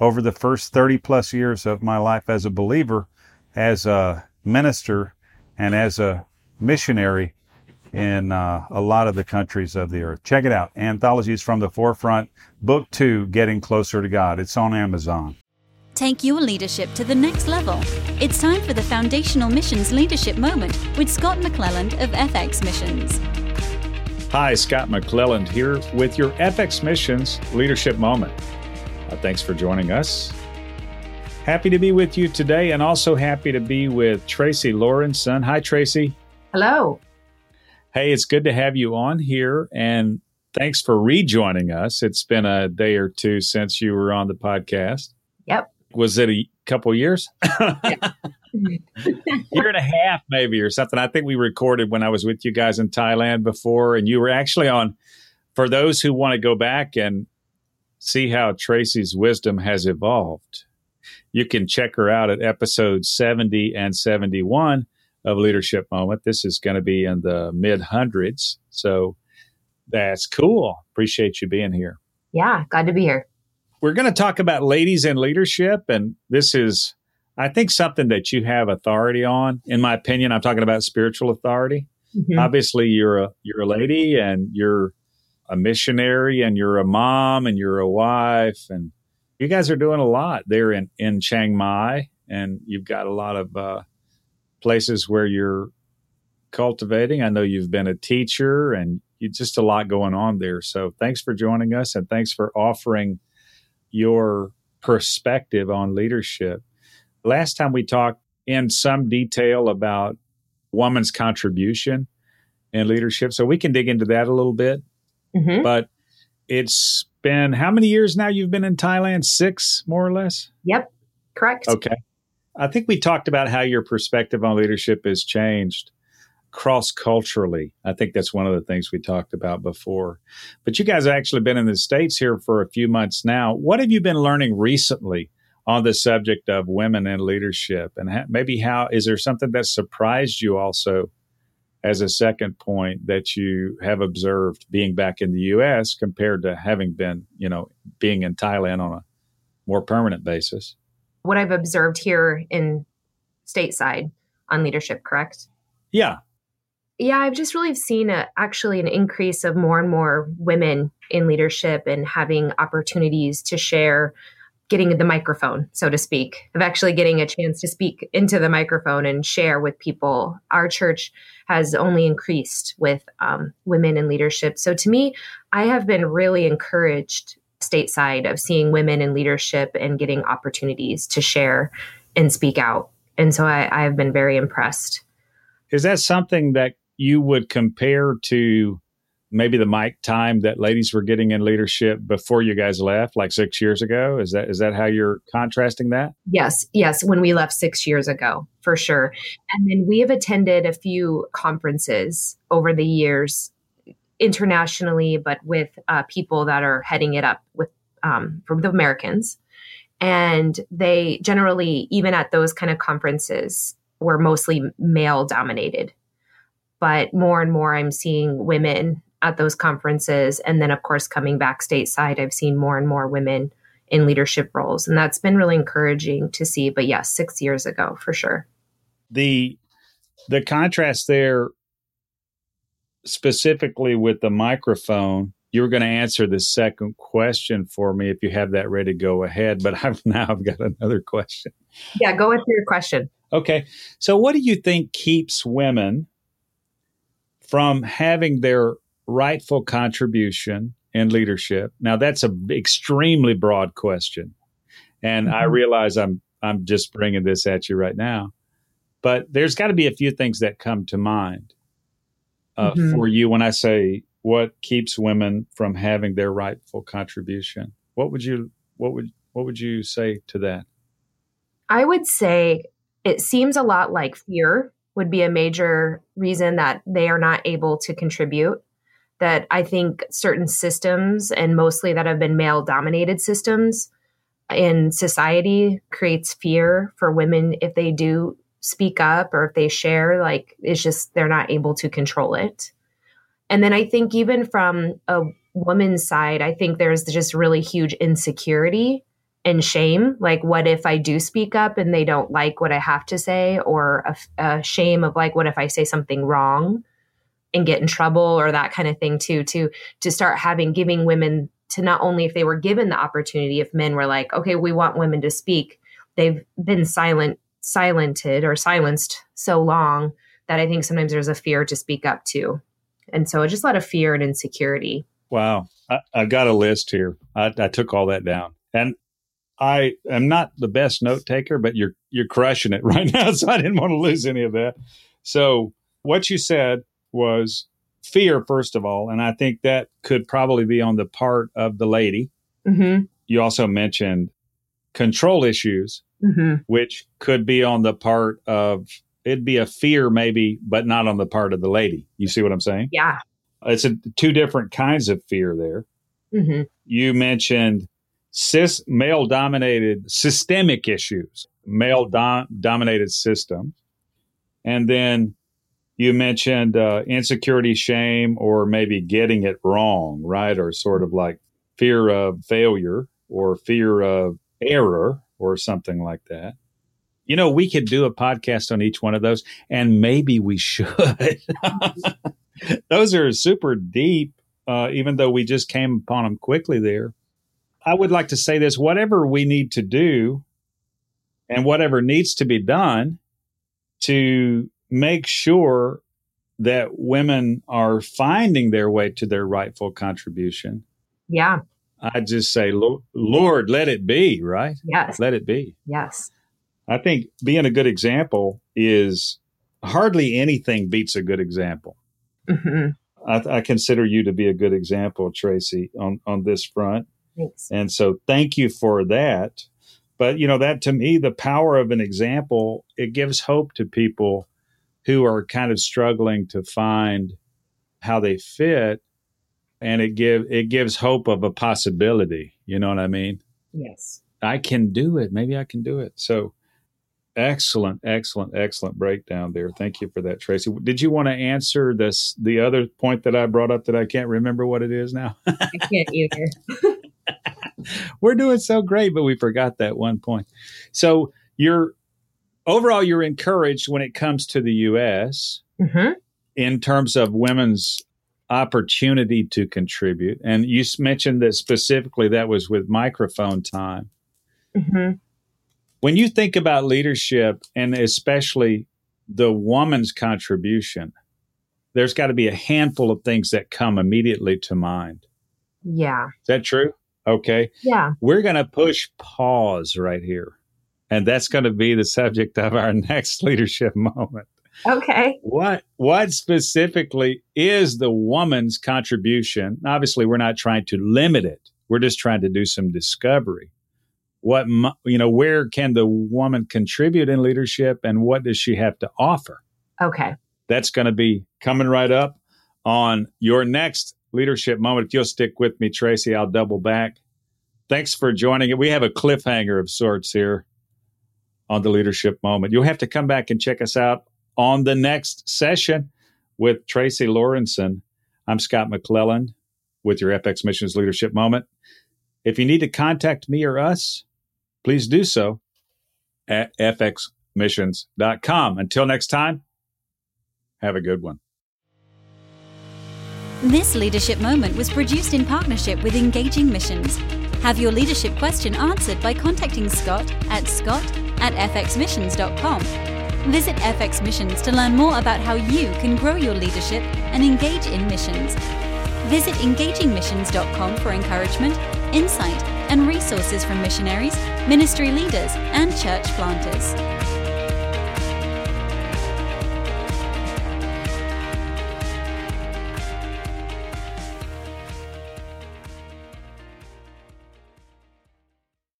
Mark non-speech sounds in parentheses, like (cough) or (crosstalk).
over the first 30 plus years of my life as a believer, as a minister, and as a missionary in uh, a lot of the countries of the earth. Check it out Anthologies from the Forefront, Book Two Getting Closer to God. It's on Amazon. Take your leadership to the next level. It's time for the Foundational Missions Leadership Moment with Scott McClelland of FX Missions. Hi, Scott McClelland here with your FX Missions Leadership Moment. Uh, thanks for joining us. Happy to be with you today and also happy to be with Tracy Lawrenson. Hi, Tracy. Hello. Hey, it's good to have you on here and thanks for rejoining us. It's been a day or two since you were on the podcast. Yep. Was it a couple years? (laughs) (laughs) year and a half maybe or something. I think we recorded when I was with you guys in Thailand before and you were actually on for those who want to go back and see how Tracy's wisdom has evolved. You can check her out at episode 70 and 71 of Leadership Moment. This is going to be in the mid hundreds. So that's cool. Appreciate you being here. Yeah, glad to be here. We're going to talk about ladies in leadership. And this is, I think, something that you have authority on. In my opinion, I'm talking about spiritual authority. Mm-hmm. Obviously, you're a you're a lady and you're a missionary and you're a mom and you're a wife and you guys are doing a lot there in in Chiang Mai and you've got a lot of uh, places where you're cultivating. I know you've been a teacher and you just a lot going on there. So thanks for joining us and thanks for offering your perspective on leadership. Last time we talked in some detail about woman's contribution in leadership. So we can dig into that a little bit. Mm-hmm. But it's been how many years now you've been in Thailand? Six, more or less? Yep, correct. Okay. I think we talked about how your perspective on leadership has changed cross culturally. I think that's one of the things we talked about before. But you guys have actually been in the States here for a few months now. What have you been learning recently on the subject of women in leadership? And ha- maybe how is there something that surprised you also as a second point that you have observed being back in the US compared to having been, you know, being in Thailand on a more permanent basis? what I've observed here in stateside on leadership, correct? Yeah. Yeah, I've just really seen a, actually an increase of more and more women in leadership and having opportunities to share, getting the microphone, so to speak, of actually getting a chance to speak into the microphone and share with people. Our church has only increased with um, women in leadership. So to me, I have been really encouraged stateside of seeing women in leadership and getting opportunities to share and speak out. And so I, I have been very impressed. Is that something that you would compare to maybe the mic time that ladies were getting in leadership before you guys left like 6 years ago is that is that how you're contrasting that yes yes when we left 6 years ago for sure and then we have attended a few conferences over the years internationally, but with uh, people that are heading it up with um, from the Americans. And they generally, even at those kind of conferences, were mostly male dominated. But more and more, I'm seeing women at those conferences. And then, of course, coming back stateside, I've seen more and more women in leadership roles. And that's been really encouraging to see. But yes, six years ago, for sure. The the contrast there specifically with the microphone, you were going to answer the second question for me if you have that ready to go ahead. But (laughs) I've now I've got another question. Yeah, go with your question. Okay. So what do you think keeps women from having their rightful contribution in leadership? Now that's an extremely broad question. And mm-hmm. I realize I'm I'm just bringing this at you right now. But there's got to be a few things that come to mind uh, mm-hmm. for you when I say what keeps women from having their rightful contribution? What would you what would what would you say to that? I would say it seems a lot like fear would be a major reason that they are not able to contribute. That I think certain systems, and mostly that have been male dominated systems in society, creates fear for women if they do speak up or if they share, like it's just they're not able to control it. And then I think even from a woman's side, I think there's just really huge insecurity and shame. Like, what if I do speak up and they don't like what I have to say, or a, a, shame of like, what if I say something wrong and get in trouble, or that kind of thing too. To to start having giving women to not only if they were given the opportunity, if men were like, okay, we want women to speak, they've been silent, silented or silenced so long that I think sometimes there's a fear to speak up too. And so just a lot of fear and insecurity. Wow. I, have got a list here. I, I took all that down. And I am not the best note taker, but you're you're crushing it (laughs) right now. So I didn't want to lose any of that. So what you said was fear, first of all, and I think that could probably be on the part of the lady. Mm-hmm. You also mentioned control issues, mm-hmm. which could be on the part of it'd be a fear maybe, but not on the part of the lady. You see what I'm saying? Yeah. It's a, two different kinds of fear there. Mm-hmm. You mentioned cis male dominated systemic issues, male dom- dominated systems. And then you mentioned uh, insecurity, shame, or maybe getting it wrong, right? Or sort of like fear of failure or fear of error or something like that. You know, we could do a podcast on each one of those, and maybe we should. (laughs) those are super deep, uh, even though we just came upon them quickly there. I would like to say this whatever we need to do and whatever needs to be done to make sure that women are finding their way to their rightful contribution. Yeah. I just say, Lord, let it be, right? Yes. Let it be. Yes. I think being a good example is hardly anything beats a good example. Mm-hmm. I, I, consider you to be a good example, Tracy, on, on this front. Thanks. And so thank you for that. But, you know, that to me, the power of an example, it gives hope to people who are kind of struggling to find how they fit. And it give it gives hope of a possibility. You know what I mean? Yes. I can do it. Maybe I can do it. So excellent, excellent, excellent breakdown there. Thank you for that, Tracy. Did you want to answer this the other point that I brought up that I can't remember what it is now? (laughs) I can't either. We're doing so great, but we forgot that one point. So you're overall you're encouraged when it comes to the U.S. Mm-hmm. in terms of women's opportunity to contribute, and you mentioned that specifically that was with microphone time. Mm-hmm. When you think about leadership, and especially the woman's contribution, there's got to be a handful of things that come immediately to mind. Yeah. Is that true? Okay. Yeah. We're going to push pause right here. And that's going to be the subject of our (laughs) next leadership moment. Okay. What what specifically is the woman's contribution? Obviously, we're not trying to limit it. We're just trying to do some discovery. What you know, where can the woman contribute in leadership and what does she have to offer? Okay. That's going to be coming right up on your next leadership moment. If you'll stick with me, Tracy, I'll double back. Thanks for joining it. We have a cliffhanger of sorts here on the leadership moment. You'll have to come back and check us out on the next session with Tracy Lawrenson. I'm Scott McClelland with your FX Missions Leadership Moment. If you need to contact me or us, please do so at fxmissions.com. Until next time, have a good one. This leadership moment was produced in partnership with Engaging Missions. Have your leadership question answered by contacting Scott at scott at fxmissions.com. Visit FX Missions to learn more about how you can grow your leadership and engage in missions. Visit engagingmissions.com for encouragement, insight, and resources from missionaries, ministry leaders, and church planters.